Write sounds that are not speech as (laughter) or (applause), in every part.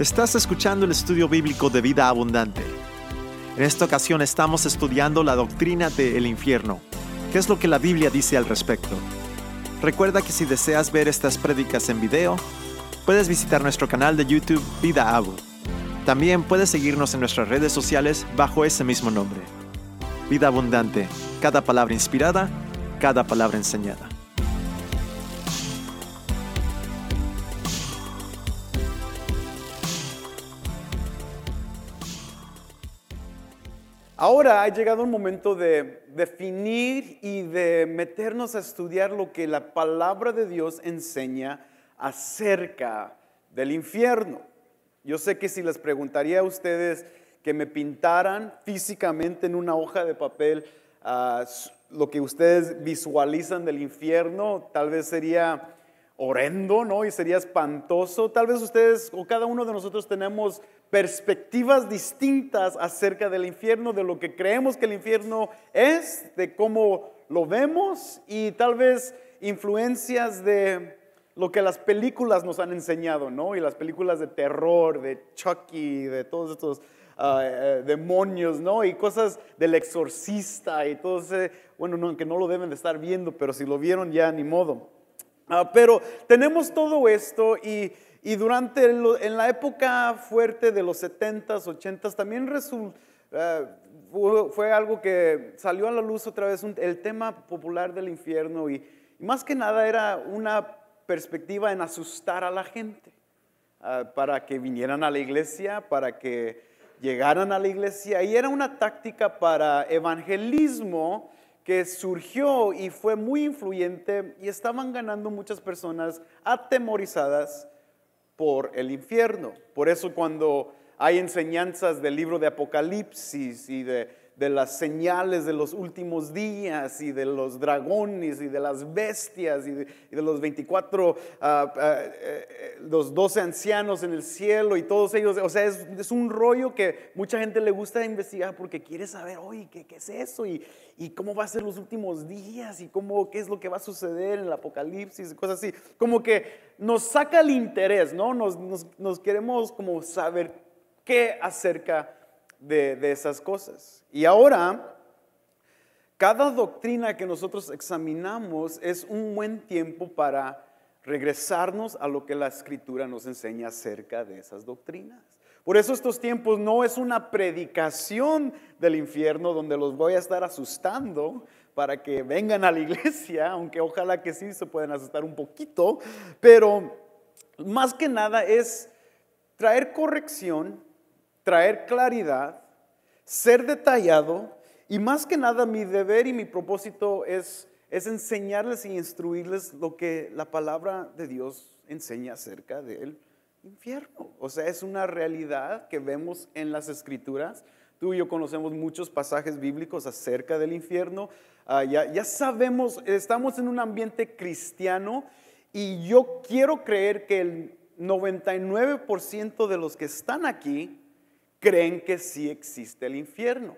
Estás escuchando el estudio bíblico de vida abundante. En esta ocasión estamos estudiando la doctrina del infierno. ¿Qué es lo que la Biblia dice al respecto? Recuerda que si deseas ver estas prédicas en video, puedes visitar nuestro canal de YouTube Vida Abu. También puedes seguirnos en nuestras redes sociales bajo ese mismo nombre. Vida abundante, cada palabra inspirada, cada palabra enseñada. Ahora ha llegado un momento de definir y de meternos a estudiar lo que la palabra de Dios enseña acerca del infierno. Yo sé que si les preguntaría a ustedes que me pintaran físicamente en una hoja de papel ah, lo que ustedes visualizan del infierno, tal vez sería horrendo, ¿no? Y sería espantoso. Tal vez ustedes o cada uno de nosotros tenemos perspectivas distintas acerca del infierno, de lo que creemos que el infierno es, de cómo lo vemos y tal vez influencias de lo que las películas nos han enseñado, ¿no? Y las películas de terror, de Chucky, de todos estos ah, eh, demonios, ¿no? Y cosas del exorcista y todo ese, bueno, no, que no lo deben de estar viendo, pero si lo vieron ya ni modo. Ah, pero tenemos todo esto y y durante, en la época fuerte de los 70s, 80s, también eh, fue, algo que salió a la luz otra vez, el tema popular del infierno y, más que nada era una perspectiva en asustar a la gente, ah, para que vinieran a la iglesia, para que llegaran a la iglesia. Y era una táctica para evangelismo que surgió y fue muy influyente y estaban ganando muchas personas atemorizadas por el infierno. Por eso cuando hay enseñanzas del libro de Apocalipsis y de, las señales de los últimos días y de los dragones y de las bestias y de, los 24, ah, ah, eh, los 12 ancianos en el cielo y todos ellos. O sea, es, un rollo que mucha gente le gusta investigar porque quiere saber, oye, ¿qué, qué es eso? Y, y, cómo va a ser los últimos días y cómo, qué es lo que va a suceder en el Apocalipsis y cosas así. Como que nos saca el interés, ¿no? Nos, queremos como saber qué acerca de, esas cosas. Y ahora, cada doctrina que nosotros examinamos es un buen tiempo para regresarnos a lo que la escritura nos enseña acerca de esas doctrinas. Por eso estos tiempos no es una predicación del infierno donde los voy a estar asustando, para que vengan a la (laughs) iglesia, aunque ojalá que sí se puedan asustar un poquito, pero más que nada es traer corrección, traer claridad, ser detallado y más que nada mi deber y mi propósito es, es enseñarles y instruirles lo que la palabra de Dios enseña acerca del infierno. O sea, es una realidad que vemos en las escrituras. Tú y yo conocemos muchos pasajes bíblicos acerca del infierno, Ah, ya, sabemos, estamos en un ambiente cristiano y yo quiero creer que el 99% de los que están aquí creen que sí existe el infierno.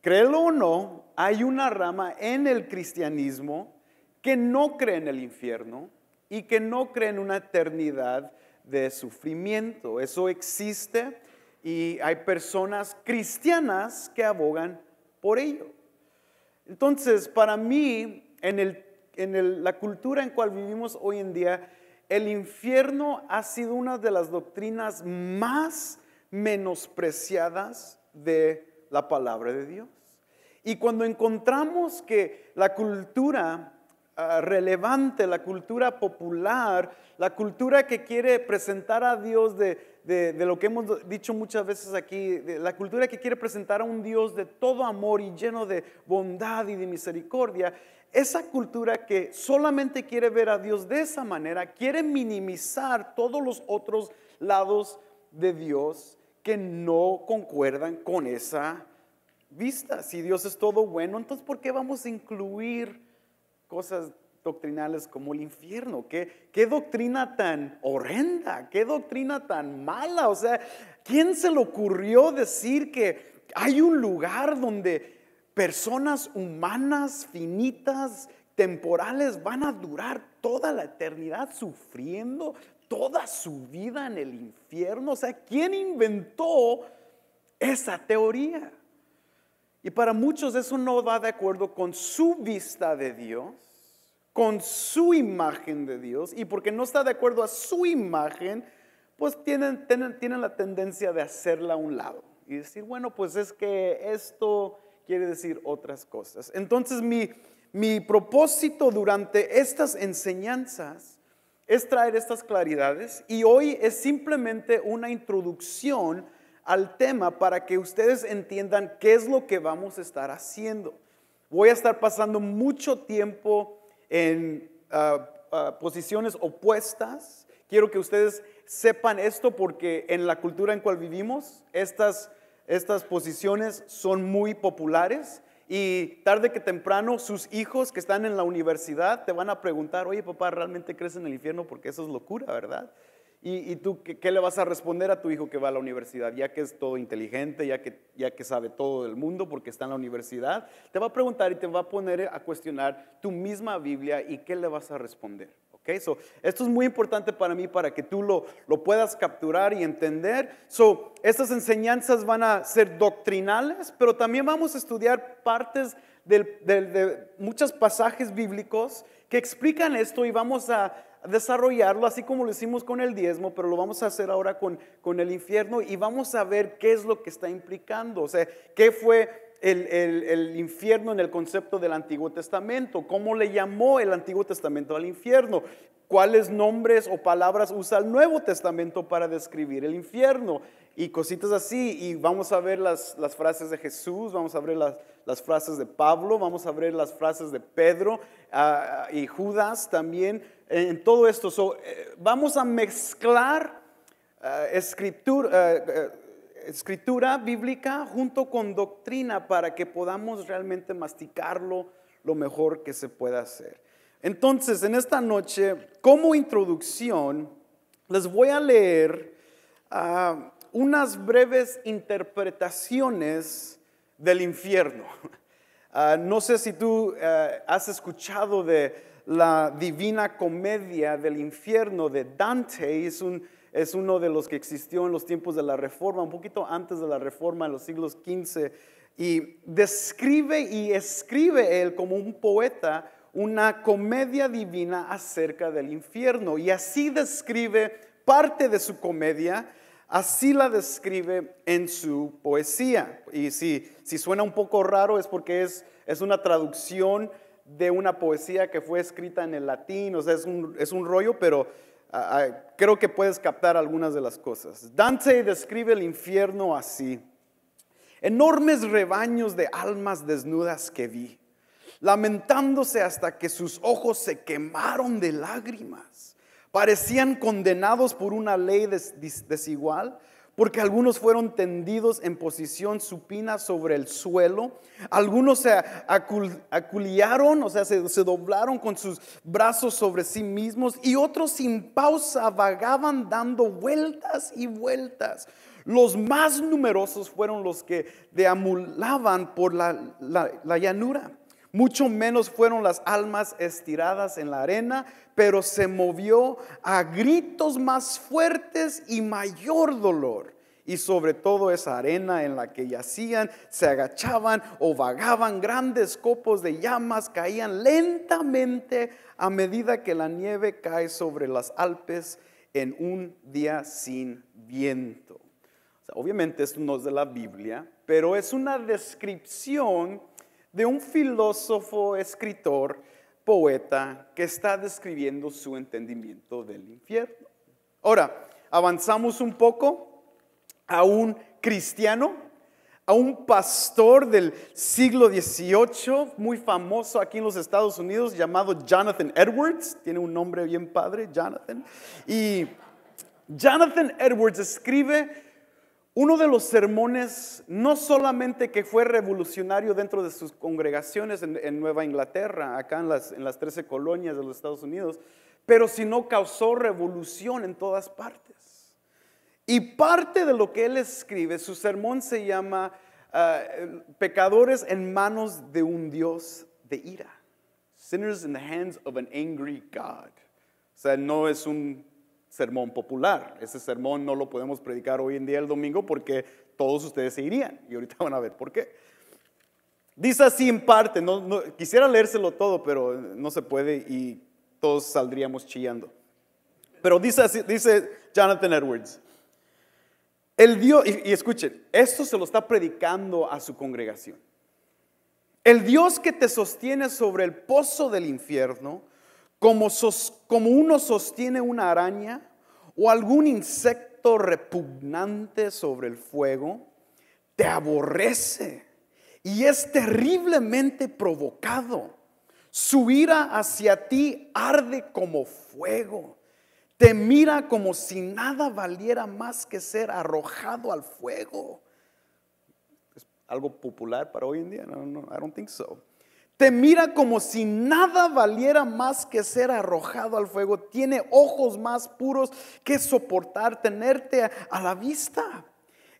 Créelo o no, hay una rama en el cristianismo que no cree en el infierno y que no cree en una eternidad de sufrimiento. Eso existe y hay personas cristianas que abogan por ello. Entonces, para mí, en, la cultura en cual vivimos hoy en día, el infierno ha sido una de las doctrinas más menospreciadas de la palabra de Dios. Y cuando encontramos que la cultura ah, relevante, la cultura popular, la cultura que quiere presentar a Dios de, de, lo que hemos dicho muchas veces aquí, la cultura que quiere presentar a un Dios de todo amor y lleno de bondad y de misericordia, esa cultura que solamente quiere ver a Dios de esa manera, quiere minimizar todos los otros lados de Dios que no concuerdan con esa vista. Si Dios es todo bueno, entonces ¿por qué vamos a incluir cosas doctrinales como el infierno. ¿Qué, qué doctrina tan horrenda, qué doctrina tan mala. O sea, ¿quién se le ocurrió decir que hay un lugar donde personas humanas, finitas, temporales, van a durar toda la eternidad sufriendo? Toda su vida en el infierno. O sea, ¿quién inventó esa teoría? Y para muchos eso no va de acuerdo con su vista de Dios, con su imagen de Dios. Y porque no está de acuerdo a su imagen, pues tienen, tienen, tienen la tendencia de hacerla a un lado. Y decir, bueno, pues es que esto quiere decir otras cosas. Entonces mi, mi propósito durante estas enseñanzas es traer estas claridades y hoy es simplemente una introducción al tema para que ustedes entiendan qué es lo que vamos a estar haciendo. Voy a estar pasando mucho tiempo en ah, ah, posiciones opuestas. Quiero que ustedes sepan esto porque en la cultura en cual vivimos, estas, estas posiciones son muy populares y tarde que temprano sus hijos que están en la universidad te van a preguntar, oye papá, ¿realmente crees en el infierno? Porque eso es locura, ¿verdad? Y, tú, ¿qué, le vas a responder a tu hijo que va a la universidad? Ya que es todo inteligente, ya que, ya que sabe todo del mundo porque está en la universidad, te va a preguntar y te va a poner a cuestionar tu misma Biblia y qué le vas a responder. Okay, so, esto es muy importante para mí para que tú lo, lo puedas capturar y entender. So, estas enseñanzas van a ser doctrinales, pero también vamos a estudiar partes de muchos pasajes bíblicos que explican esto y vamos a desarrollarlo así como lo hicimos con el diezmo, pero lo vamos a hacer ahora con, con el infierno y vamos a ver qué es lo que está implicando, o sea, qué fue el, infierno en el concepto del Antiguo Testamento, cómo le llamó el Antiguo Testamento al infierno, cuáles nombres o palabras usa el Nuevo Testamento para describir el infierno y cositas así. Y vamos a ver las, frases de Jesús, vamos a ver las, frases de Pablo, vamos a ver las frases de Pedro ah, y Judas también. En todo esto, eh, vamos a mezclar ah, escritura. Ah, escritura bíblica junto con doctrina para que podamos realmente masticarlo lo mejor que se pueda hacer. Entonces, en esta noche, como introducción, les voy a leer ah, unas breves interpretaciones del infierno. (laughs) Ah, no sé si tú ah, has escuchado de la divina comedia del infierno de Dante, es un es uno de los que existió en los tiempos de la Reforma, un poquito antes de la Reforma, en los siglos XV, y describe y escribe él como un poeta una comedia divina acerca del infierno, y así describe parte de su comedia, así la describe en su poesía. Y si, si suena un poco raro es porque es, es una traducción de una poesía que fue escrita en el latín, o sea, es un, es un rollo, pero creo que puedes captar algunas de las cosas. Dante describe el infierno así. Enormes rebaños de almas desnudas que vi, lamentándose hasta que sus ojos se quemaron de lágrimas. Parecían condenados por una ley desigual porque algunos fueron tendidos en posición supina sobre el suelo, algunos se aculiaron, o sea, se, doblaron con sus brazos sobre sí mismos, y otros sin pausa vagaban dando vueltas y vueltas. Los más numerosos fueron los que deambulaban por la llanura. Mucho menos fueron las almas estiradas en la arena, pero se movió a gritos más fuertes y mayor dolor. Y sobre todo esa arena en la que yacían, se agachaban o vagaban grandes copos de llamas, caían lentamente a medida que la nieve cae sobre las Alpes en un día sin viento. obviamente esto no es de la Biblia, pero es una descripción de un filósofo, escritor, poeta que está describiendo su entendimiento del infierno. Ahora, avanzamos un poco a un cristiano, a un pastor del siglo XVIII, muy famoso aquí en los Estados Unidos, llamado Jonathan Edwards. Tiene un nombre bien padre, Jonathan. Y Jonathan Edwards escribe uno de los sermones, no solamente que fue revolucionario dentro de sus congregaciones en, Nueva Inglaterra, acá en las, en las 13 colonias de los Estados Unidos, pero sino causó revolución en todas partes. Y parte de lo que él escribe, su sermón se llama ah, Pecadores en manos de un Dios de ira. Sinners in the hands of an angry God. O sea, no es un sermón popular. Ese sermón no lo podemos predicar hoy en día el domingo porque todos ustedes se irían. Y ahorita van a ver por qué. Dice así en parte, no, quisiera leérselo todo, pero no se puede y todos saldríamos chillando. Pero dice así, dice Jonathan Edwards. El Dios, y, y escuchen, esto se lo está predicando a su congregación. El Dios que te sostiene sobre el pozo del infierno, como, uno sostiene una araña o algún insecto repugnante sobre el fuego, te aborrece y es terriblemente provocado. Su ira hacia ti arde como fuego. Te mira como si nada valiera más que ser arrojado al fuego. ¿Es algo popular para hoy en día? No, no, I don't think so. Te mira como si nada valiera más que ser arrojado al fuego. Tiene ojos más puros que soportar tenerte a la vista.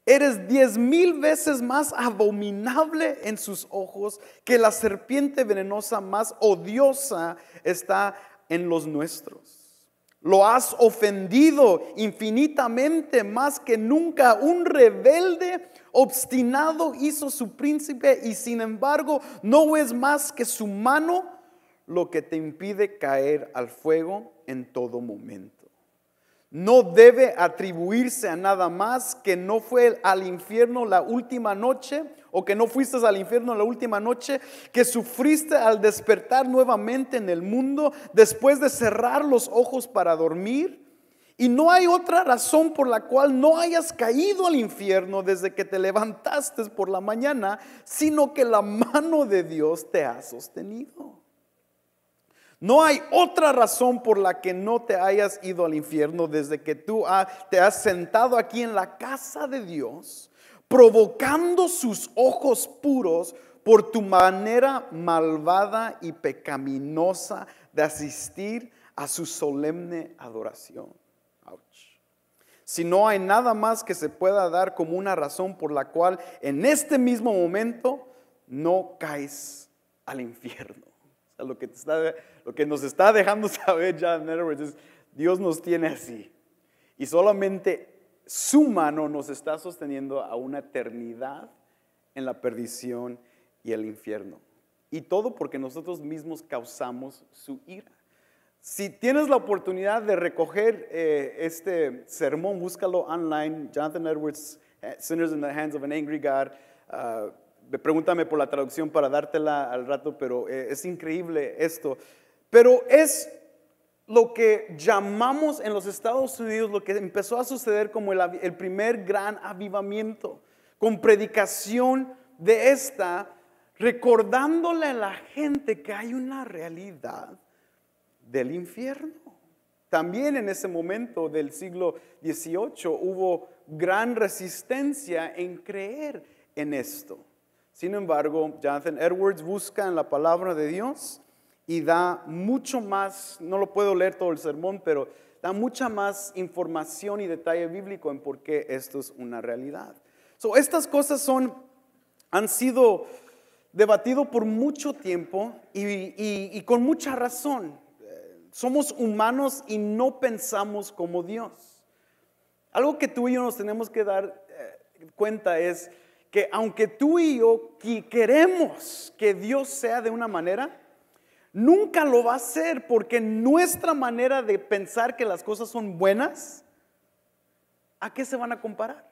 Eres diez mil veces más abominable en sus ojos que la serpiente venenosa más odiosa está en los nuestros. Lo has ofendido infinitamente más que nunca. Un rebelde obstinado hizo su príncipe y sin embargo no es más que su mano lo que te impide caer al fuego en todo momento no debe atribuirse a nada más que no fue al infierno la última noche o que no fuiste al infierno la última noche, que sufriste al despertar nuevamente en el mundo después de cerrar los ojos para dormir. Y no hay otra razón por la cual no hayas caído al infierno desde que te levantaste por la mañana, sino que la mano de Dios te ha sostenido. No hay otra razón por la que no te hayas ido al infierno desde que tú te has sentado aquí en la casa de Dios, provocando sus ojos puros por tu manera malvada y pecaminosa de asistir a su solemne adoración. Si no hay nada más que se pueda dar como una razón por la cual en este mismo momento no caes al infierno lo que, está, lo que nos está dejando (laughs) saber John Edwards es, Dios nos tiene así. Y solamente su mano nos está sosteniendo a una eternidad en la perdición y el infierno. Y todo porque nosotros mismos causamos su ira. Si tienes la oportunidad de recoger eh, este sermón, búscalo online, Jonathan Edwards, eh, Sinners in the Hands of an Angry God. Uh, pregúntame por la traducción para dártela al rato, pero eh, es increíble esto. Pero es lo que llamamos en los Estados Unidos, lo que empezó a suceder como el, el primer gran avivamiento, con predicación de esta, recordándole a la gente que hay una realidad del infierno. También en ese momento del siglo XVIII hubo gran resistencia en creer en esto. Sin embargo, Jonathan Edwards busca en la palabra de Dios y da mucho más, no lo puedo leer todo el sermón, pero da mucha más información y detalle bíblico en por qué esto es una realidad. So, estas cosas son, han sido debatido por mucho tiempo y, con mucha razón. Somos humanos y no pensamos como Dios. Algo que tú y yo nos tenemos que dar eh, cuenta es que aunque tú y yo queremos que Dios sea de una manera, nunca lo va a hacer porque nuestra manera de pensar que las cosas son buenas, ¿a qué se van a comparar?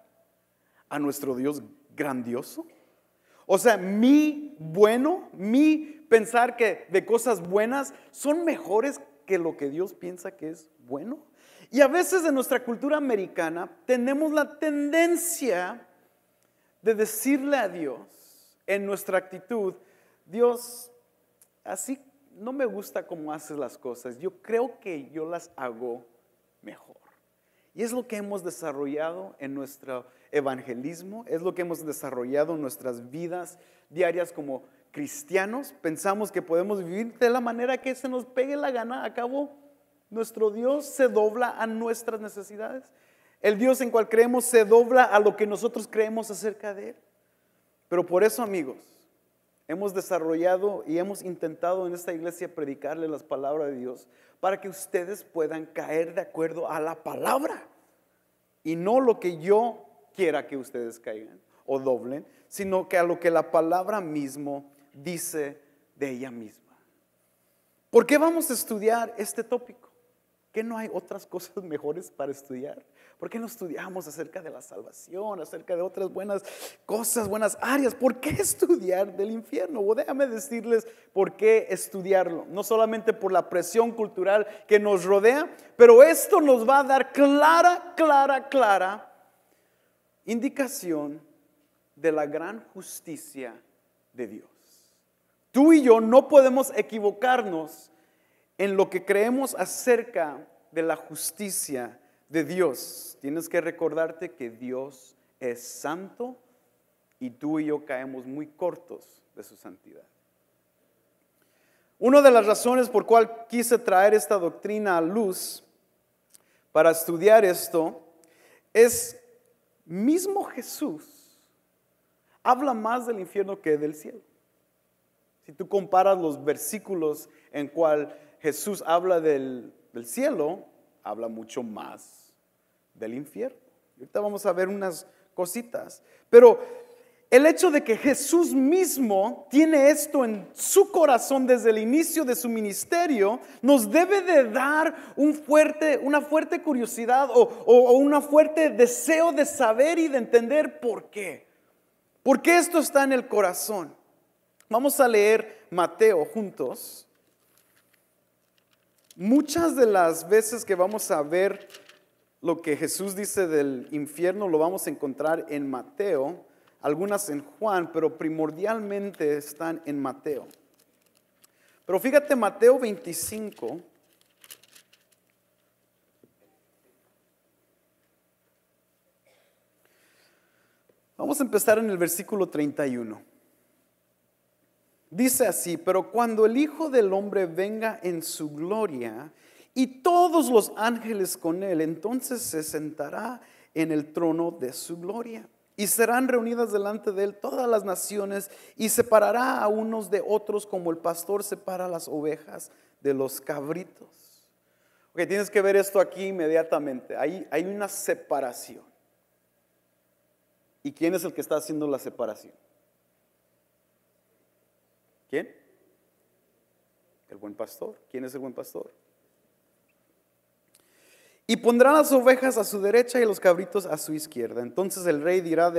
¿A nuestro Dios grandioso? O sea, mi bueno, mi pensar que de cosas buenas son mejores que lo que Dios piensa que es bueno. Y a veces en nuestra cultura americana tenemos la tendencia de decirle a Dios en nuestra actitud, Dios, así no me gusta cómo haces las cosas, yo creo que yo las hago mejor. Y es lo que hemos desarrollado en nuestro evangelismo, es lo que hemos desarrollado en nuestras vidas diarias como cristianos. Pensamos que podemos vivir de la manera que se nos pegue la gana. Acabo, nuestro Dios se dobla a nuestras necesidades. El Dios en cual creemos se dobla a lo que nosotros creemos acerca de Él. Pero por eso, amigos, hemos desarrollado y hemos intentado en esta iglesia predicarle las palabras de Dios para que ustedes puedan caer de acuerdo a la palabra y no lo que yo quiera que ustedes caigan o doblen, sino que a lo que la palabra mismo dice de ella misma. ¿Por qué vamos a estudiar este tópico? ¿Que no hay otras cosas (laughs) mejores para estudiar? ¿Por qué no estudiamos acerca de la salvación, acerca de otras buenas cosas, buenas áreas? ¿Por qué estudiar del infierno? O déjame decirles por qué estudiarlo. No solamente por la presión cultural que nos rodea, pero esto nos va a dar clara, clara, clara indicación de la gran justicia de Dios. Tú y yo no podemos equivocarnos en lo que creemos acerca de la justicia de Dios. Tienes que recordarte que Dios es santo y tú y yo caemos muy cortos de su santidad. Una de las razones por cual quise traer esta doctrina a luz para estudiar esto es mismo Jesús habla más del infierno que del cielo. Si tú comparas los versículos en cual Jesús habla del, cielo, habla mucho más del infierno. ahorita vamos a ver unas cositas. Pero el hecho de que Jesús mismo tiene esto en su corazón desde el inicio de su ministerio nos debe de dar un fuerte, una fuerte curiosidad o, o un fuerte deseo de saber y de entender por qué. ¿Por qué esto está en el corazón? Vamos a leer Mateo juntos. Muchas de las veces que vamos a ver lo que Jesús dice del infierno lo vamos a encontrar en Mateo, algunas en Juan, pero primordialmente están en Mateo. Pero fíjate Mateo 25. Vamos a empezar en el versículo 31. Dice así, pero cuando el Hijo del Hombre venga en su gloria y todos los ángeles con él, entonces se sentará en el trono de su gloria. Y serán reunidas delante de él todas las naciones y separará a unos de otros como el pastor separa las ovejas de los cabritos. Ok, tienes que ver esto aquí inmediatamente. Hay, hay una separación. ¿Y quién es el que está haciendo la separación? ¿Quién? El buen pastor. ¿Quién es el buen pastor? Y pondrá las ovejas a su derecha y los cabritos a su izquierda. Entonces el rey dirá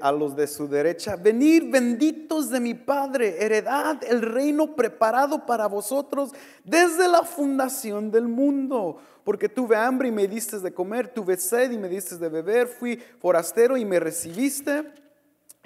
a los de su derecha, venid benditos de mi Padre, heredad el reino preparado para vosotros desde la fundación del mundo. Porque tuve hambre y me diste de comer, tuve sed y me diste de beber, fui forastero y me recibiste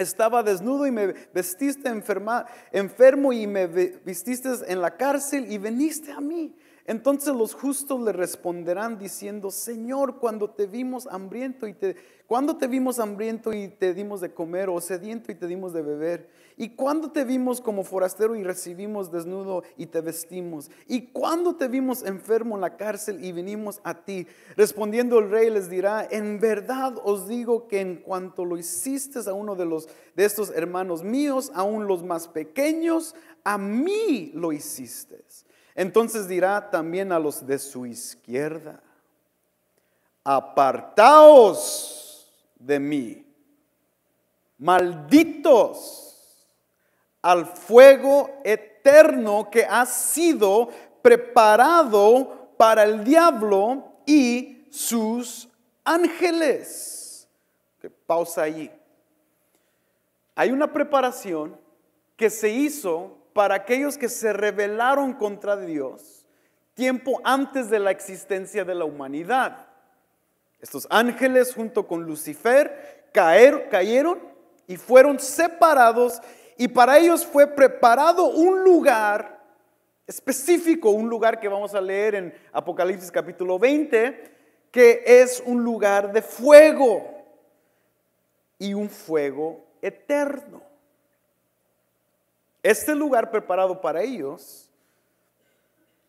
estaba desnudo y me vestiste enferma, enfermo y me vestiste en la cárcel y veniste a mí. Entonces los justos le responderán diciendo, Señor, cuando te vimos hambriento y te, cuando te vimos hambriento y te dimos de comer, o sediento y te dimos de beber, y cuando te vimos como forastero y recibimos desnudo y te vestimos, y cuando te vimos enfermo en la cárcel y vinimos a ti. Respondiendo el rey les dirá, en verdad os digo que en cuanto lo hiciste a uno de los de estos hermanos míos, aún los más pequeños, a mí lo hiciste. Entonces dirá también a los de su izquierda, apartaos de mí, malditos al fuego eterno que ha sido preparado para el diablo y sus ángeles. Pausa allí. Hay una preparación que se hizo para aquellos que se rebelaron contra Dios tiempo antes de la existencia de la humanidad. Estos ángeles junto con Lucifer cayeron y fueron separados y para ellos fue preparado un lugar específico, un lugar que vamos a leer en Apocalipsis capítulo 20, que es un lugar de fuego y un fuego eterno. Este lugar preparado para ellos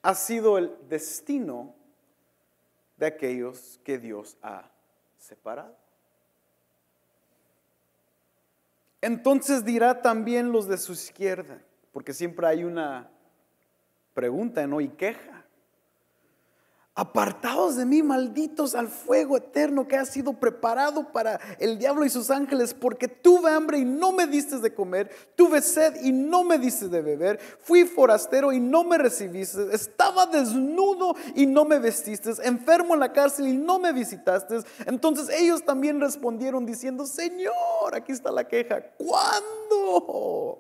ha sido el destino de aquellos que Dios ha separado. Entonces dirá también los de su izquierda, porque siempre hay una pregunta, ¿no? Y queja. Apartados de mí, malditos, al fuego eterno que ha sido preparado para el diablo y sus ángeles, porque tuve hambre y no me diste de comer, tuve sed y no me diste de beber, fui forastero y no me recibiste, estaba desnudo y no me vestiste, enfermo en la cárcel y no me visitaste. Entonces ellos también respondieron diciendo, Señor, aquí está la queja, ¿cuándo?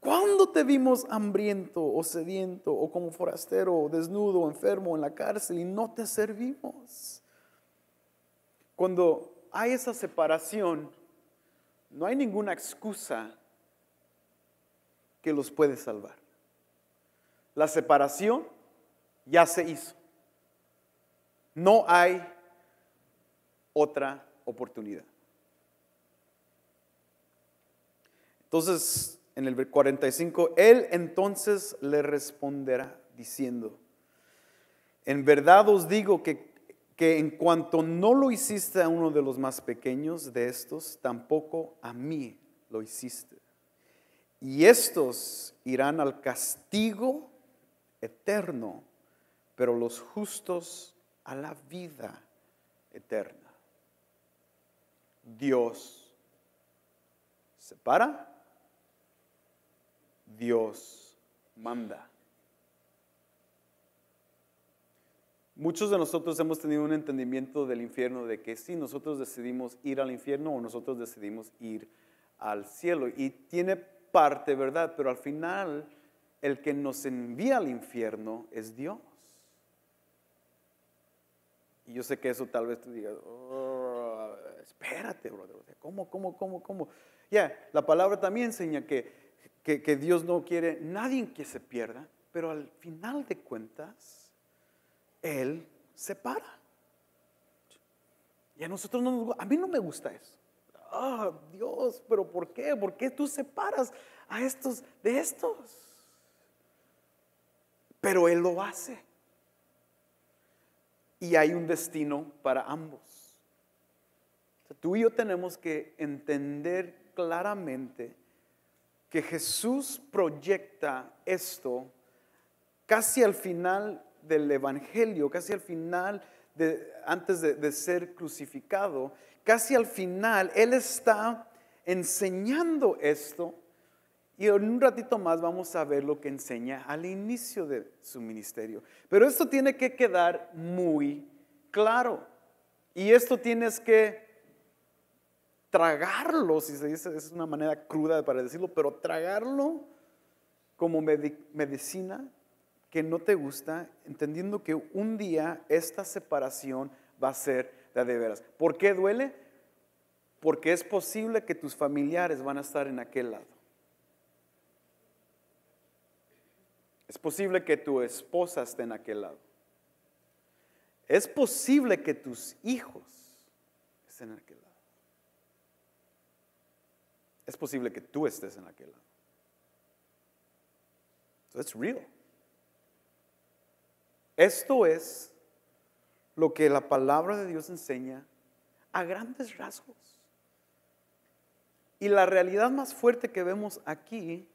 ¿Cuándo te vimos hambriento o sediento o como forastero o desnudo o enfermo en la cárcel y no te servimos? Cuando hay esa separación, no hay ninguna excusa que los puede salvar. La separación ya se hizo. No hay otra oportunidad. Entonces, en el 45, Él entonces le responderá diciendo, en verdad os digo que, que en cuanto no lo hiciste a uno de los más pequeños de estos, tampoco a mí lo hiciste. Y estos irán al castigo eterno, pero los justos a la vida eterna. Dios separa Dios manda. Muchos de nosotros hemos tenido un entendimiento del infierno de que si nosotros decidimos ir al infierno o nosotros decidimos ir al cielo. Y tiene parte, ¿verdad? Pero al final el que nos envía al infierno es Dios. Y yo sé que eso tal vez tú digas, oh, espérate, brother. ¿Cómo, cómo, cómo, cómo? Ya, la palabra también enseña que que, Dios no quiere nadie que se pierda, pero al final de cuentas, Él separa. Y a nosotros no nos a mí no me gusta eso. Ah, Dios, pero ¿por qué? ¿Por qué tú separas a estos de estos? Pero Él lo hace. Y hay un destino para ambos. tú y yo tenemos que entender claramente que Jesús proyecta esto casi al final del Evangelio, casi al final, de, antes de, de ser crucificado, casi al final, Él está enseñando esto y en un ratito más vamos a ver lo que enseña al inicio de su ministerio. Pero esto tiene que quedar muy claro. Y esto tienes que tragarlo, si se dice, es una manera cruda para decirlo, pero tragarlo como medicina que no te gusta, entendiendo que un día esta separación va a ser de, veras. ¿Por qué duele? Porque es posible que tus familiares van a estar en aquel lado. Es posible que tu esposa esté en aquel lado. Es posible que tus hijos estén en aquel lado es posible que tú estés en aquel lado. So it's real. Esto es lo que la palabra de Dios enseña a grandes rasgos. Y la realidad más fuerte que vemos aquí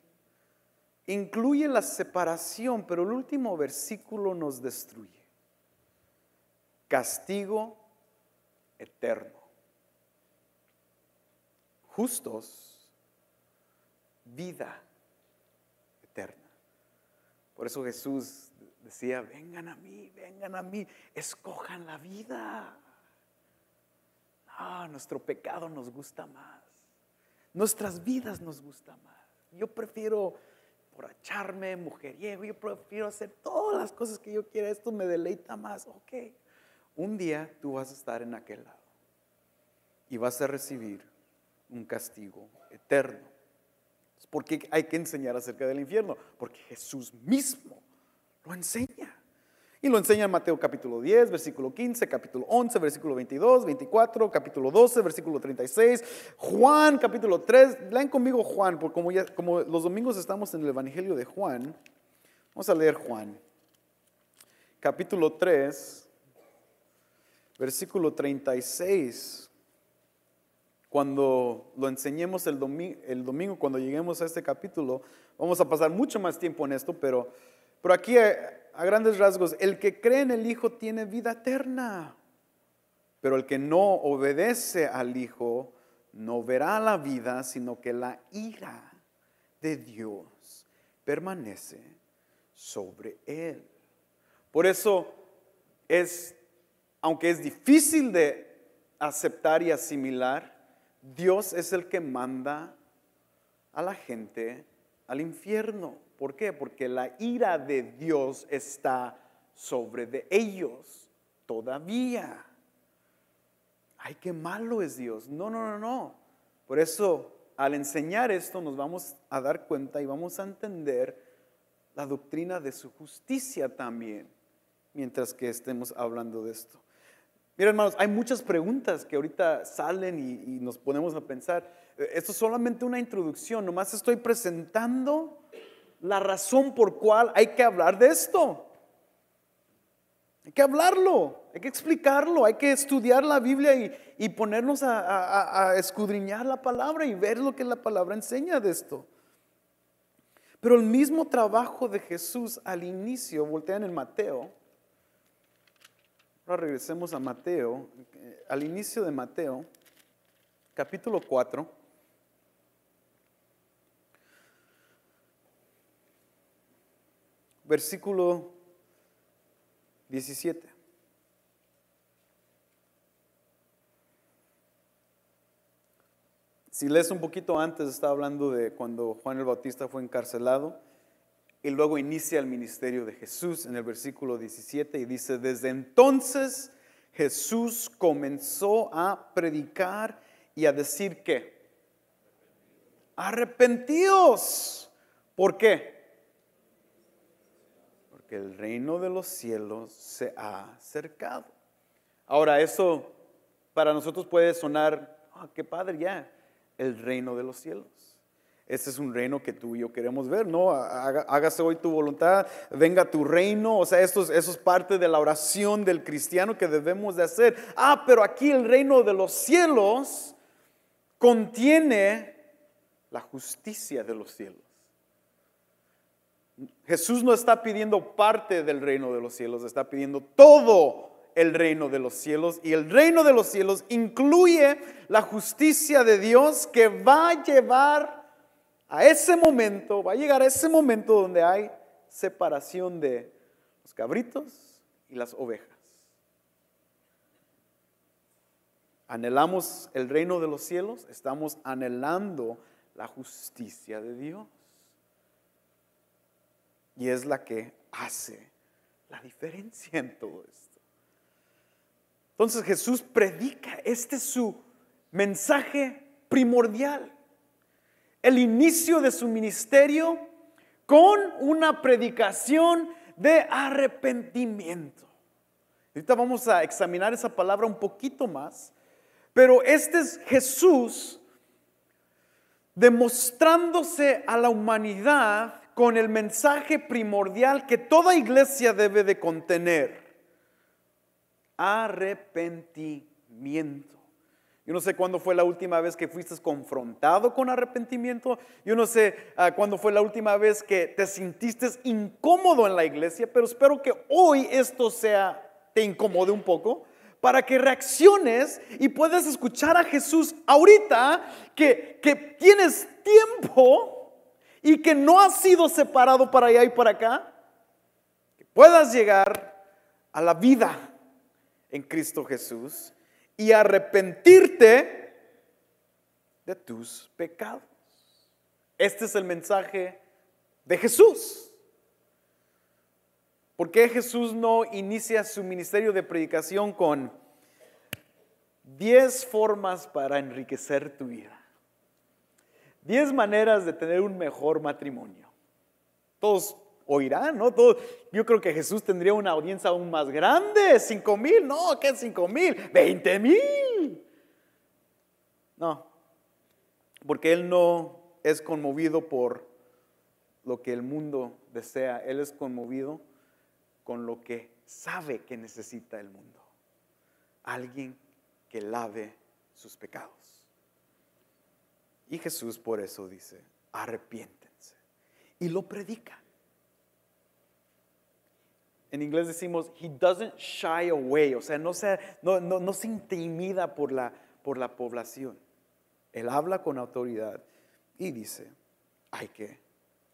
incluye la separación, pero el último versículo nos destruye. Castigo eterno. Justos vida eterna. Por eso Jesús decía, vengan a mí, vengan a mí, escojan la vida. Ah, nuestro pecado nos gusta más. Nuestras vidas nos gusta más. Yo prefiero borracharme, mujeriego, yo prefiero hacer todas las cosas que yo quiera. Esto me deleita más. Ok, un día tú vas a estar en aquel lado y vas a recibir un castigo eterno. ¿Por qué hay que enseñar acerca del infierno? Porque Jesús mismo lo enseña. Y lo enseña en Mateo capítulo 10, versículo 15, capítulo 11, versículo 22, 24, capítulo 12, versículo 36, Juan capítulo 3. Lean conmigo Juan, porque como, ya, como los domingos estamos en el Evangelio de Juan, vamos a leer Juan. Capítulo 3, versículo 36. Cuando lo enseñemos el domingo, cuando lleguemos a este capítulo, vamos a pasar mucho más tiempo en esto, pero, pero aquí a, a grandes rasgos, el que cree en el Hijo tiene vida eterna, pero el que no obedece al Hijo no verá la vida, sino que la ira de Dios permanece sobre él. Por eso es, aunque es difícil de aceptar y asimilar, Dios es el que manda a la gente al infierno. ¿Por qué? Porque la ira de Dios está sobre de ellos todavía. Ay, qué malo es Dios. No, no, no, no. Por eso, al enseñar esto, nos vamos a dar cuenta y vamos a entender la doctrina de su justicia también, mientras que estemos hablando de esto. Mira, hermanos, hay muchas preguntas que ahorita salen y, nos ponemos a pensar. Eh, esto es solamente una introducción, nomás estoy presentando la razón por cual hay que hablar de esto. Hay que hablarlo, hay que explicarlo, hay que estudiar la Biblia y, ponernos a, escudriñar la palabra y ver lo que la palabra enseña de esto. Pero el mismo trabajo de Jesús al inicio, voltean en Mateo. Ahora regresemos a Mateo, eh, al inicio de Mateo, capítulo 4. Versículo 17. Si lees un poquito antes, está hablando de cuando Juan el Bautista fue encarcelado y luego inicia el ministerio de Jesús en el versículo 17 y dice, desde entonces Jesús comenzó a predicar y a decir que, arrepentidos. ¿Por qué? el reino de los cielos se ha acercado. Ahora, eso para nosotros puede sonar, ah, qué padre ya, el reino de los cielos. Ese es un reino que tú y yo queremos ver, ¿no? Hágase hoy tu voluntad, venga tu reino. O sea, esto es, eso es parte de la oración del cristiano que debemos de hacer. Ah, pero aquí el reino de los cielos contiene la justicia de los cielos. Jesús no está pidiendo parte del reino de los cielos, está pidiendo todo el reino de los cielos. Y el reino de los cielos incluye la justicia de Dios que va a llevar a ese momento, va a llegar a ese momento donde hay separación de los cabritos y las ovejas. Anhelamos el reino de los cielos, estamos anhelando la justicia de Dios. Y es la que hace la diferencia en todo esto. Entonces Jesús predica, este es su mensaje primordial. El inicio de su ministerio con una predicación de arrepentimiento. Ahorita vamos a examinar esa palabra un poquito más, pero este es Jesús demostrándose a la humanidad con el mensaje primordial que toda iglesia debe de contener. Arrepentimiento. Yo no sé cuándo fue la última vez que fuiste confrontado con arrepentimiento. Yo no sé ah, cuándo fue la última vez que te sintiste incómodo en la iglesia, pero espero que hoy esto sea, te incomode un poco para que reacciones y puedas escuchar a Jesús ahorita que, que tienes tiempo y que no has sido separado para allá y para acá, que puedas llegar a la vida en Cristo Jesús y arrepentirte de tus pecados. Este es el mensaje de Jesús. ¿Por qué Jesús no inicia su ministerio de predicación con 10 formas para enriquecer tu vida? Diez maneras de tener un mejor matrimonio. Todos oirán, ¿no? Todos, yo creo que Jesús tendría una audiencia aún más grande. Cinco mil, no, ¿qué cinco mil? Veinte mil. No, porque Él no es conmovido por lo que el mundo desea. Él es conmovido con lo que sabe que necesita el mundo. Alguien que lave sus pecados. Y Jesús por eso dice, arrepiéntense. Y lo predica. En inglés decimos, he doesn't shy away, o sea, no se, no, no, se intimida por la, por la población. Él habla con autoridad y dice, hay que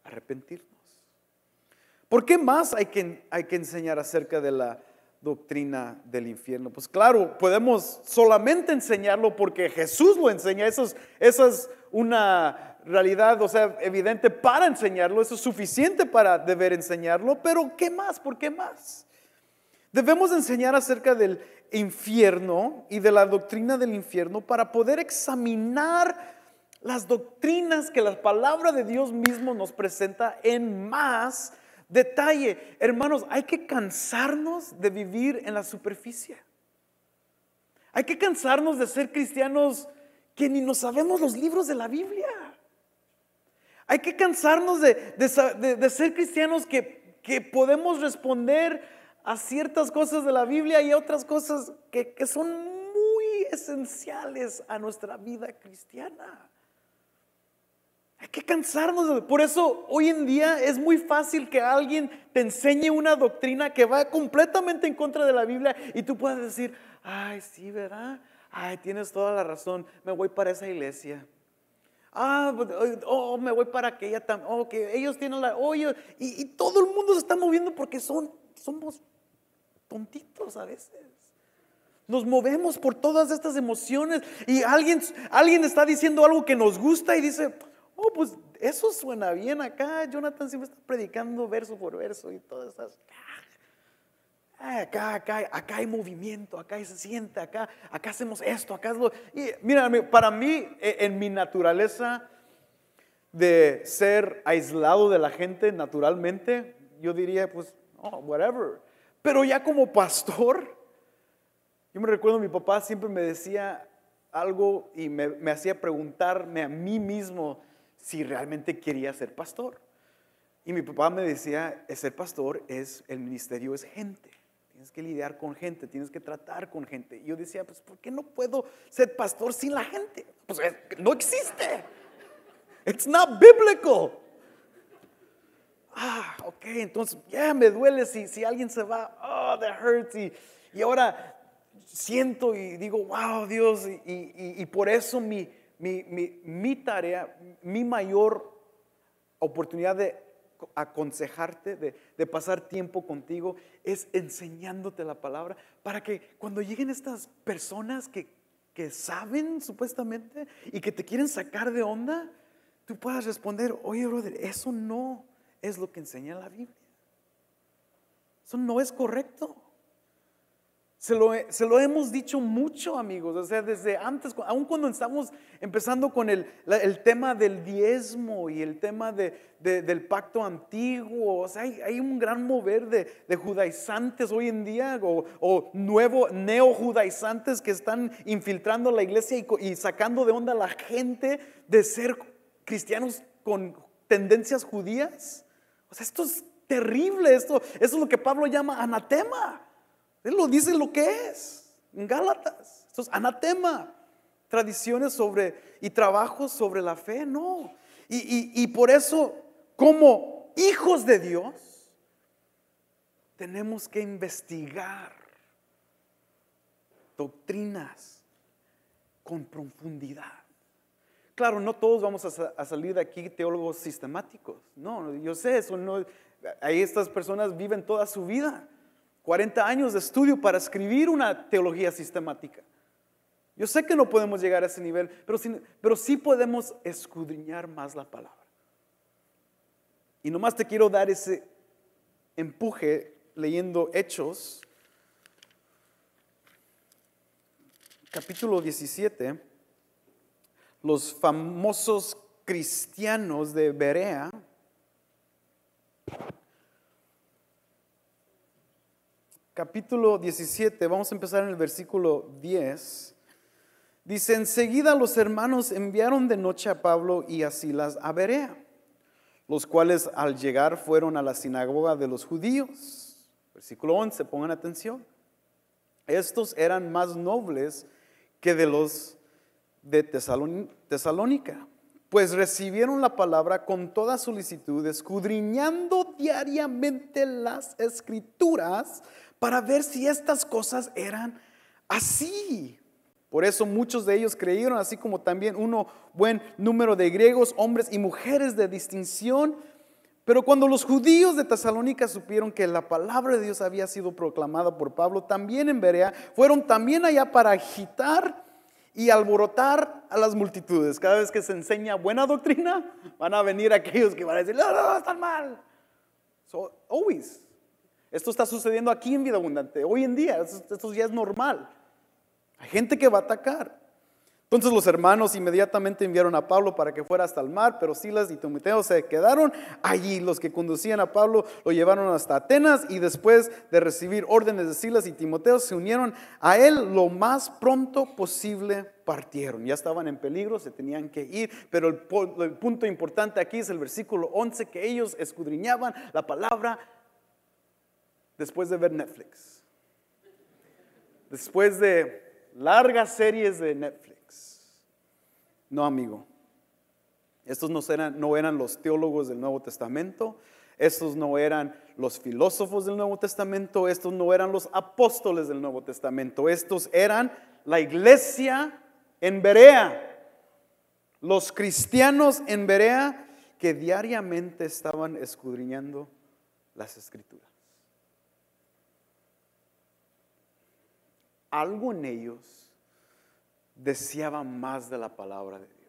arrepentirnos. ¿Por qué más hay que, hay que enseñar acerca de la doctrina del infierno? Pues claro, podemos solamente enseñarlo porque Jesús lo enseña. Eso es, es una realidad, o sea, evidente para enseñarlo. Eso es suficiente para deber enseñarlo. Pero ¿qué más? ¿Por qué más? Debemos enseñar acerca del infierno y de la doctrina del infierno para poder examinar las doctrinas que la palabra de Dios mismo nos presenta en más detalle. Hermanos, hay que cansarnos de vivir en la superficie. Hay que cansarnos de ser cristianos que ni nos sabemos los libros de la Biblia. Hay que cansarnos de, ser cristianos que, que podemos responder a ciertas cosas de la Biblia y a otras cosas que, son muy esenciales a nuestra vida cristiana. Hay que cansarnos. Por eso hoy en día es muy fácil que alguien te enseñe una doctrina que va completamente en contra de la Biblia y tú puedas decir, ay, sí, ¿verdad? Ay, tienes toda la razón, me voy para esa iglesia. Ah, pues, oh, me voy para aquella también. Oh, que ellos tienen la. Oh, y, y, todo el mundo se está moviendo porque son, somos tontitos a veces. Nos movemos por todas estas emociones y alguien, alguien está diciendo algo que nos gusta y dice, oh, pues eso suena bien acá. Jonathan siempre está predicando verso por verso y todas esas. Acá, acá, acá hay movimiento, acá se siente, acá, acá hacemos esto, acá es lo. Mira, para mí, e, en mi naturaleza de ser aislado de la gente naturalmente, yo diría, pues, oh, whatever. Pero ya como pastor, yo me recuerdo mi papá siempre me decía algo y me, hacía preguntarme a mí mismo si realmente quería ser pastor. Y mi papá me decía, ser pastor es, el ministerio es gente. Tienes que lidiar con gente, tienes que tratar con gente. Y yo decía, pues, ¿por qué no puedo ser pastor sin la gente? Pues no existe. It's not biblical. Ah, ok, entonces ya me duele si, si alguien se va. Oh, that hurts. Y, y ahora siento y digo, wow, Dios. Y, y, y por eso mi, mi, mi, mi, tarea, mi mayor oportunidad de aconsejarte, de, de, pasar tiempo contigo, es enseñándote la palabra para que cuando lleguen estas personas que, que saben supuestamente y que te quieren sacar de onda, tú puedas responder, oye, brother, eso no es lo que enseña la Biblia. Eso no es correcto. Se lo, se lo, hemos dicho mucho, amigos. O sea, desde antes, aun cuando estamos empezando con el, el tema del diezmo y el tema de, del pacto antiguo. O sea, hay, hay un gran mover de, de, judaizantes hoy en día o, o nuevo neo-judaizantes que están infiltrando la iglesia y, y sacando de onda a la gente de ser cristianos con tendencias judías. O sea, esto es terrible, esto, es lo que Pablo llama anatema. Él lo dice lo que es en Gálatas. Esto es anatema. Tradiciones sobre y trabajos sobre la fe, no. Y, y por eso, como hijos de Dios, tenemos que investigar doctrinas con profundidad. Claro, no todos vamos a, salir de aquí teólogos sistemáticos. No, yo sé, eso no, ahí estas personas viven toda su vida, 40 años de estudio para escribir una teología sistemática. Yo sé que no podemos llegar a ese nivel, pero sí, podemos escudriñar más la palabra. Y nomás te quiero dar ese empuje leyendo Hechos, capítulo 17 los famosos cristianos de Berea, capítulo 17, vamos a empezar en el versículo 10. Dice, enseguida los hermanos enviaron de noche a Pablo y a Silas a Berea, los cuales al llegar fueron a la sinagoga de los judíos. Versículo 11, pongan atención. Estos eran más nobles que de los de Tesalónica, pues recibieron la palabra con toda solicitud, escudriñando diariamente las escrituras para ver si estas cosas eran así. Por eso muchos de ellos creyeron, así como también uno buen número de griegos, hombres y mujeres de distinción. Pero cuando los judíos de Tesalónica supieron que la palabra de Dios había sido proclamada por Pablo, también en Berea, fueron también allá para agitar y alborotar a las multitudes. Cada vez que se enseña buena doctrina, van a venir aquellos que van a decir, no, no, están mal. So, always. Esto está sucediendo aquí en Vida Abundante. Hoy en día, esto ya es normal. Hay gente que va a atacar. Entonces los hermanos inmediatamente enviaron a Pablo para que fuera hasta el mar, pero Silas y Timoteo se quedaron allí. Los que conducían a Pablo lo llevaron hasta Atenas y después de recibir órdenes de Silas y Timoteo se unieron a él lo más pronto posible partieron. Ya estaban en peligro, se tenían que ir, pero el, el punto importante aquí es el versículo 11 que ellos escudriñaban la palabra después de ver Netflix. Después de largas series de Netflix no, amigo. Estos no eran, no eran los teólogos del Nuevo Testamento, estos no eran los filósofos del Nuevo Testamento, estos no eran los apóstoles del Nuevo Testamento, estos eran la iglesia en Berea, los cristianos en Berea que diariamente estaban escudriñando las escrituras. Algo en ellos deseaba más de la palabra de Dios.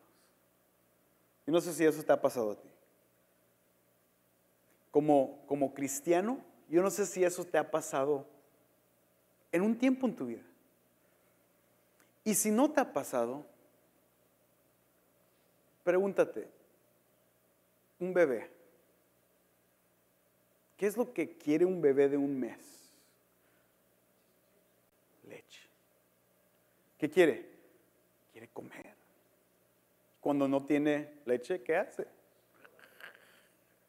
Y no sé si eso te ha pasado a ti. Como, como cristiano, yo no sé si eso te ha pasado en un tiempo en tu vida. Y si no te ha pasado, pregúntate, un bebé, ¿qué es lo que quiere un bebé de un mes? Leche. ¿Qué quiere? comer. Cuando no tiene leche, ¿qué hace?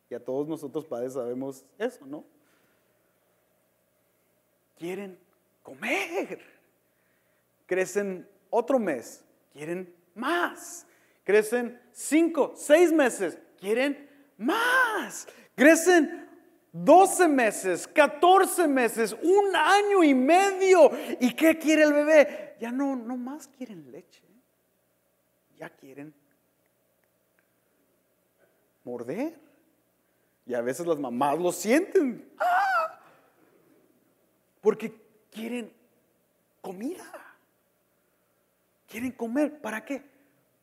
Y a todos nosotros padres sabemos eso, ¿no? Quieren comer. Crecen otro mes, quieren más. Crecen cinco, seis meses, quieren más. Crecen 12 meses, 14 meses, un año y medio. ¿Y qué quiere el bebé? Ya no, no más quieren leche ya quieren morder. Y a veces las mamás lo sienten. ¡Ah! Porque quieren comida. Quieren comer. ¿Para qué?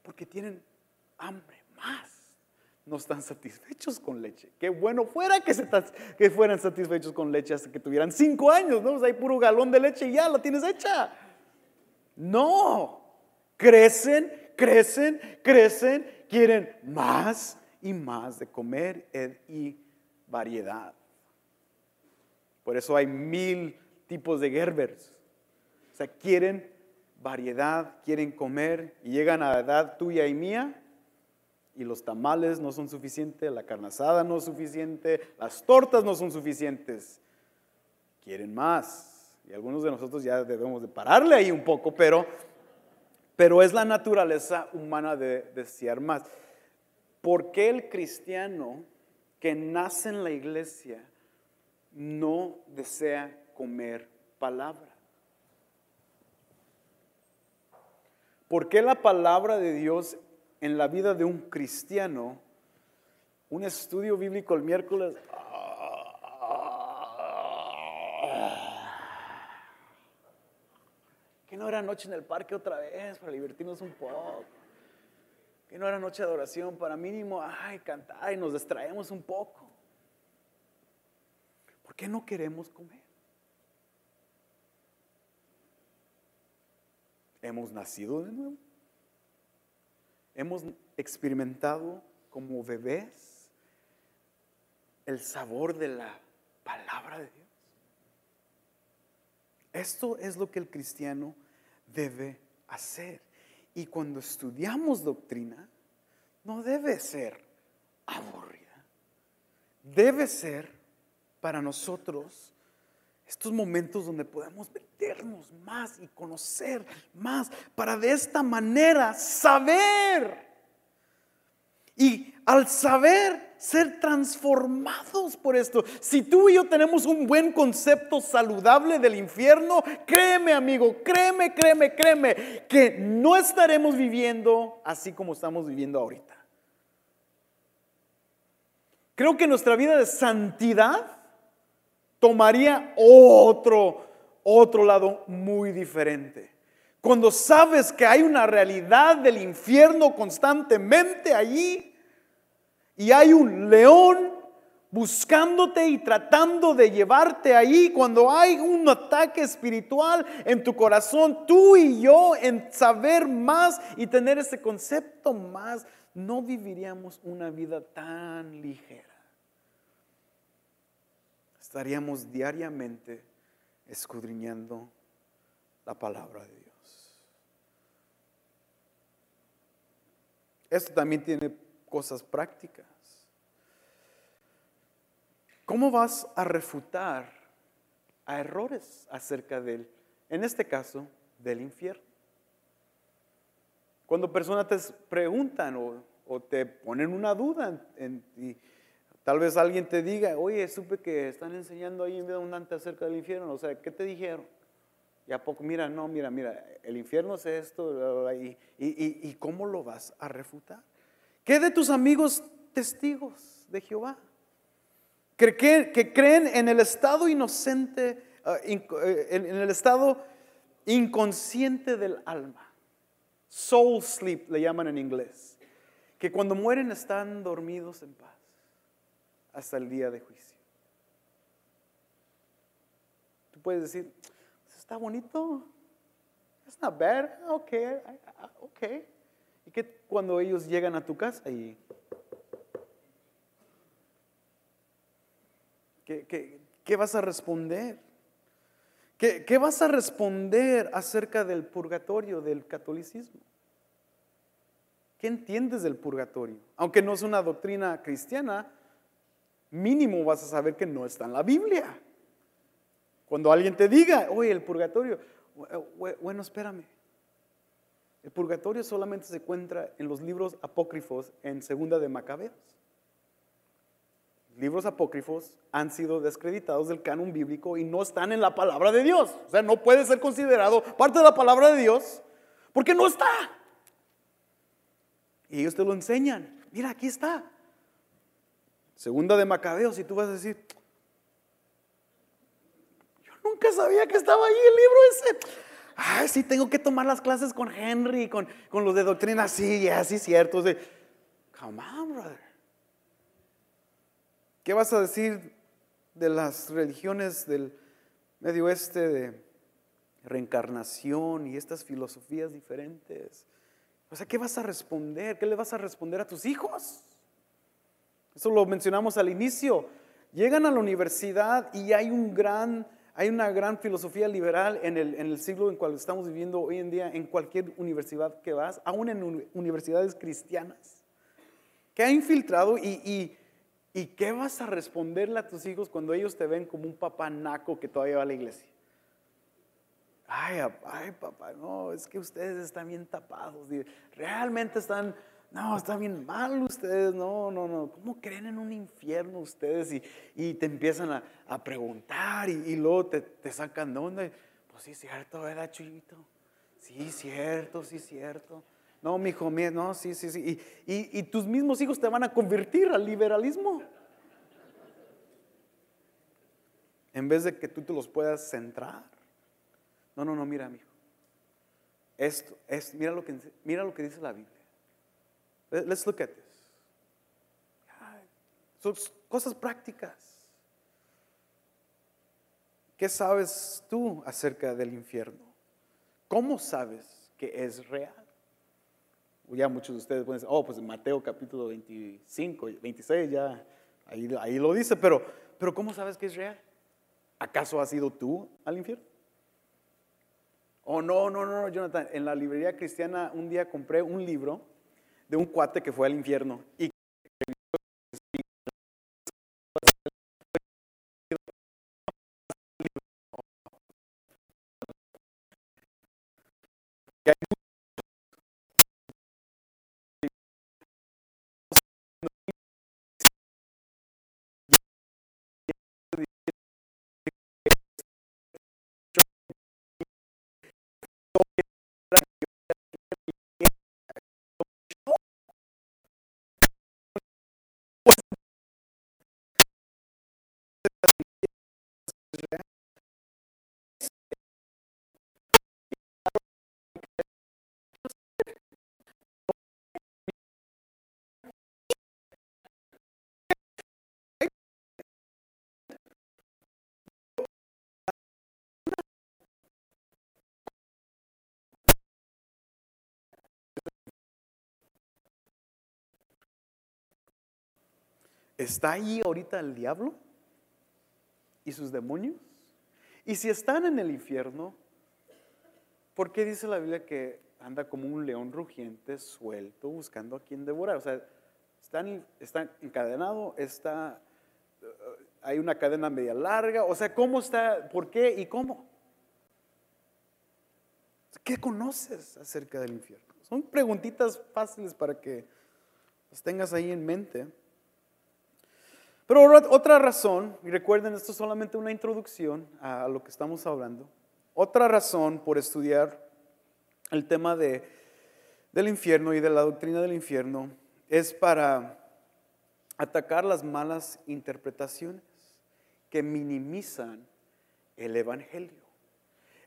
Porque tienen hambre más. No están satisfechos con leche. Qué bueno fuera que, se, que fueran satisfechos con leche hasta que tuvieran cinco años. ¿no? hay puro galón de leche y ya la tienes hecha. No. Crecen crecen, crecen, quieren más y más de comer y variedad. Por eso hay mil tipos de Gerbers. O sea, quieren variedad, quieren comer y llegan a la edad tuya y mía y los tamales no son suficientes, la carne asada no es suficiente, las tortas no son suficientes. Quieren más. Y algunos de nosotros ya debemos de pararle ahí un poco, pero pero es la naturaleza humana de desear más. ¿Por qué el cristiano que nace en la iglesia no desea comer palabra? ¿Por qué la palabra de Dios en la vida de un cristiano, un estudio bíblico el miércoles, no era noche en el parque otra vez para divertirnos un poco. Que no era noche de adoración para mínimo, ay, cantar y nos distraemos un poco. ¿Por qué no queremos comer? Hemos nacido de nuevo. Hemos experimentado como bebés el sabor de la palabra de Dios. Esto es lo que el cristiano debe hacer. Y cuando estudiamos doctrina, no debe ser aburrida. Debe ser para nosotros estos momentos donde podemos meternos más y conocer más, para de esta manera saber Y al saber ser transformados por esto, si tú y yo tenemos un buen concepto saludable del infierno, créeme amigo, créeme, créeme, créeme, que no estaremos viviendo así como estamos viviendo ahorita. Creo que nuestra vida de santidad tomaría otro, otro lado muy diferente. Cuando sabes que hay una realidad del infierno constantemente allí y hay un león buscándote y tratando de llevarte ahí, cuando hay un ataque espiritual en tu corazón, tú y yo en saber más y tener ese concepto más, no viviríamos una vida tan ligera. Estaríamos diariamente escudriñando la palabra de Dios. Esto también tiene cosas prácticas. ¿Cómo vas a refutar a errores acerca del, en este caso, del infierno? Cuando personas te preguntan o, te ponen una duda y tal vez alguien te diga, oye, supe que están enseñando ahí en abundante acerca del infierno, o sea, ¿qué te dijeron? Y a poco, mira, no, mira, mira, el infierno es esto, y, y, cómo lo vas a refutar. ¿Qué de tus amigos testigos de Jehová? Que, que, creen en el estado inocente, ah, eh, en, el estado inconsciente del alma. Soul sleep le llaman en inglés. Que cuando mueren están dormidos en paz hasta el día de juicio. Tú puedes decir, está bonito. It's not bad. Ok, ok. Y que cuando ellos llegan a tu casa y... ¿Qué, qué, vas a responder? ¿Qué, ¿Qué vas a responder acerca del purgatorio, del catolicismo? ¿Qué entiendes del purgatorio? Aunque no es una doctrina cristiana, mínimo vas a saber que no está en la Biblia. Cuando alguien te diga, oye, el purgatorio, bueno, espérame. El purgatorio solamente se encuentra en los libros apócrifos en Segunda de Macabeos. Libros apócrifos han sido descreditados del canon bíblico y no están en la palabra de Dios. O sea, no puede ser considerado parte de la palabra de Dios porque no está. Y ellos te lo enseñan. Mira, aquí está. Segunda de Macabeos y tú vas a decir, Nunca sabía que estaba ahí el libro ese. Ay, sí, tengo que tomar las clases con Henry, con, con los de doctrina. Sí, ya, sí, cierto. Come on, brother. ¿Qué vas a decir de las religiones del Medio Oeste de reencarnación y estas filosofías diferentes? O sea, ¿qué vas a responder? ¿Qué le vas a responder a tus hijos? Eso lo mencionamos al inicio. Llegan a la universidad y hay un gran hay una gran filosofía liberal en el, siglo en el cual estamos viviendo hoy en día en cualquier universidad que vas, aún en universidades cristianas, que ha infiltrado y, y, qué vas a responderle a tus hijos cuando ellos te ven como un papá naco que todavía va a la iglesia. Ay, ay, papá, no, es que ustedes están bien tapados, realmente están no, está bien mal ustedes, no, no, no, ¿cómo creen en un infierno ustedes? Y, te empiezan a, preguntar y, luego te, sacan de onda. Pues sí, cierto, ¿verdad, Chuyito? Sí, cierto, sí, cierto. No, mi hijo mío, no, sí, sí, sí. Y, y, tus mismos hijos te van a convertir al liberalismo. En vez de que tú te los puedas centrar. No, no, no, mira, amigo. Esto, es, mira, lo que, mira lo que dice la Biblia. Let's look at this. Son cosas prácticas. ¿Qué sabes tú acerca del infierno? ¿Cómo sabes que es real? Ya muchos de ustedes pueden decir, oh, pues en Mateo capítulo 25, 26, ya ahí, ahí lo dice, pero, pero ¿cómo sabes que es real? ¿Acaso has ido tú al infierno? Oh, no, no, no, Jonathan, en la librería cristiana un día compré un libro de un cuate que fue al infierno y ¿está ahí ahorita el diablo y sus demonios? Y si están en el infierno, ¿por qué dice la Biblia que anda como un león rugiente suelto buscando a quien devorar? O sea, está, encadenado, está, eh, hay una cadena media larga, o sea, ¿cómo está? ¿Por qué y cómo? ¿Qué conoces acerca del infierno? Son preguntitas fáciles para que las tengas ahí en mente. Pero otra razón, y recuerden, esto es solamente una introducción a lo que estamos hablando, otra razón por estudiar el tema de, del infierno y de la doctrina del infierno es para atacar las malas interpretaciones que minimizan el Evangelio.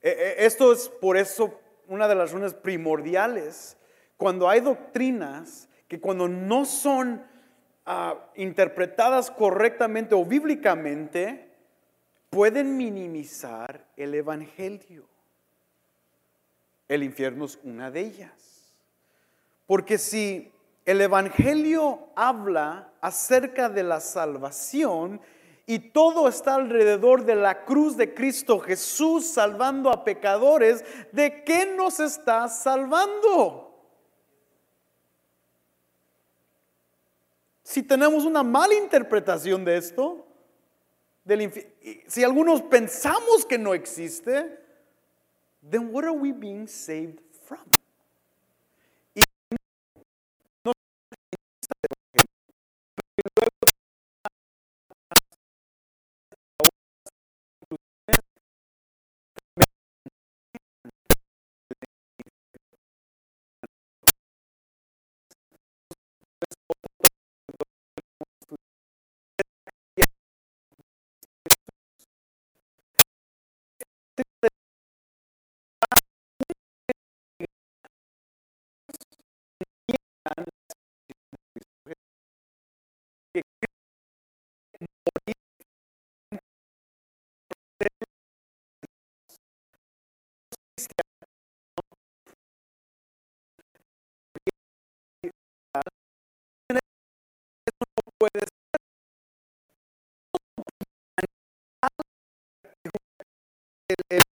E, e, esto es por eso una de las razones primordiales. Cuando hay doctrinas que cuando no son ah, interpretadas correctamente o bíblicamente, pueden minimizar el Evangelio. El infierno es una de ellas. Porque si el Evangelio habla acerca de la salvación y todo está alrededor de la cruz de Cristo Jesús salvando a pecadores. ¿De qué nos está salvando? Si tenemos una mala interpretación de esto, si algunos pensamos que no existe, then what are we being saved from? puede ser. el, el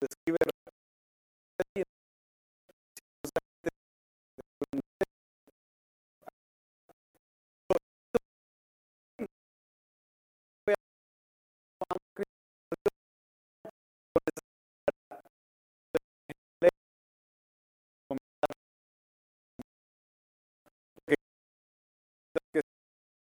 describe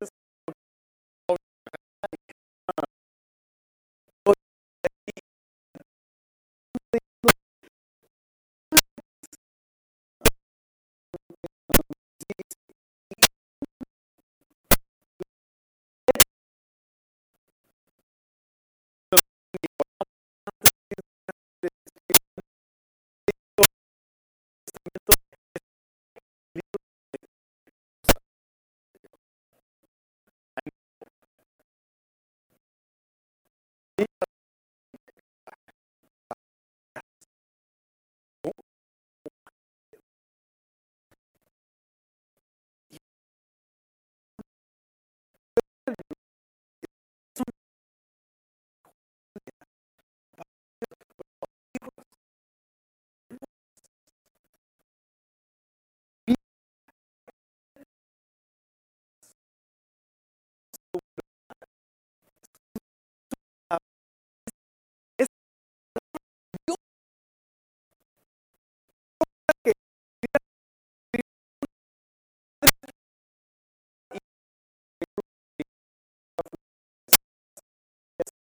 es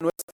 nuestra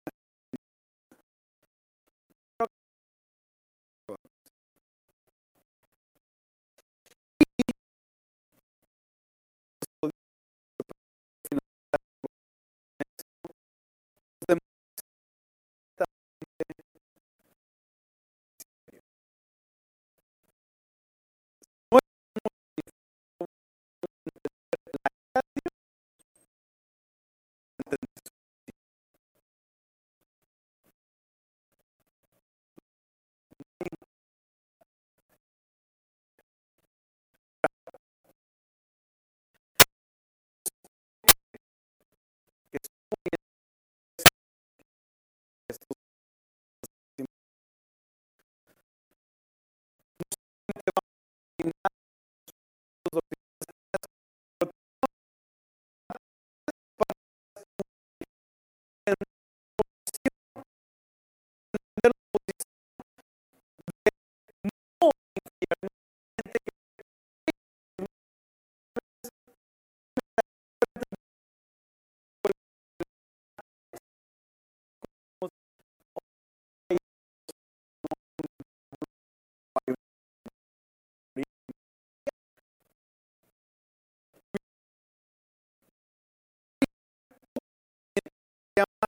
llama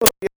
palabra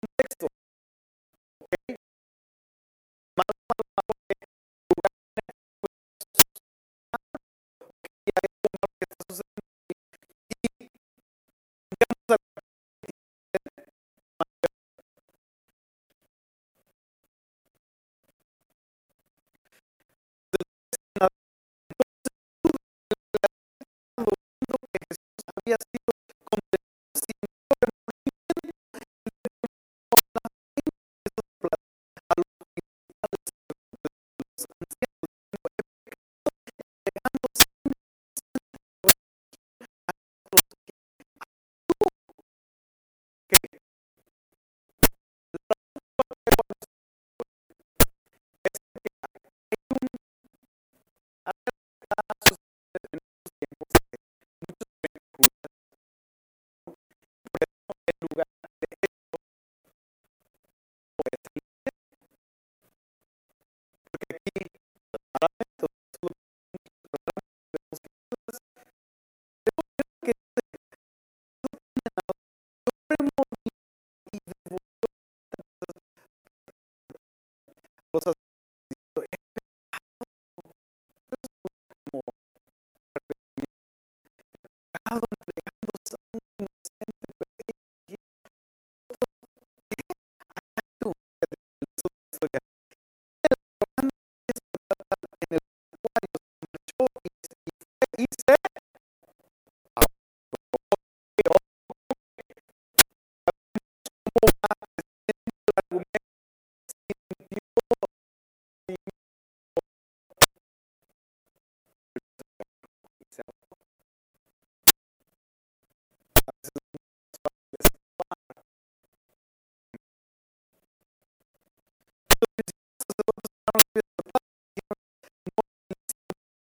contexto. ¿okay? había sido en lugar de porque aquí Isso é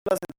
pleasant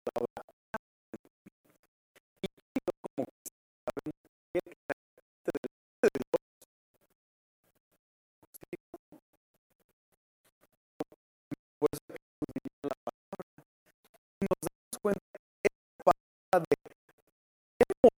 la palabra. Y nos damos cuenta que esta palabra de cómo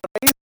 raíz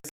es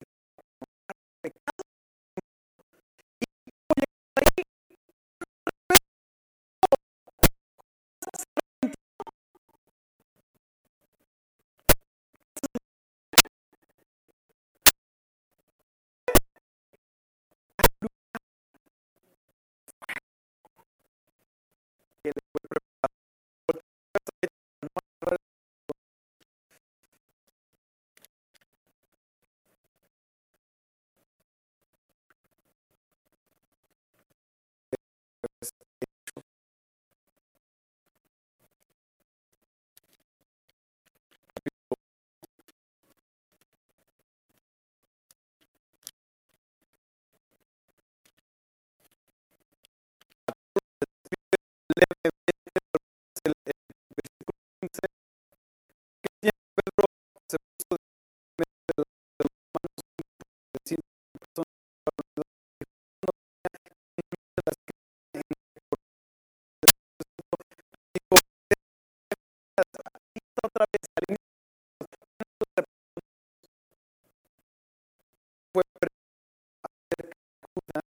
15, que Pedro se puso de de las manos diciendo personas que otra vez al inicio fue hacer Judas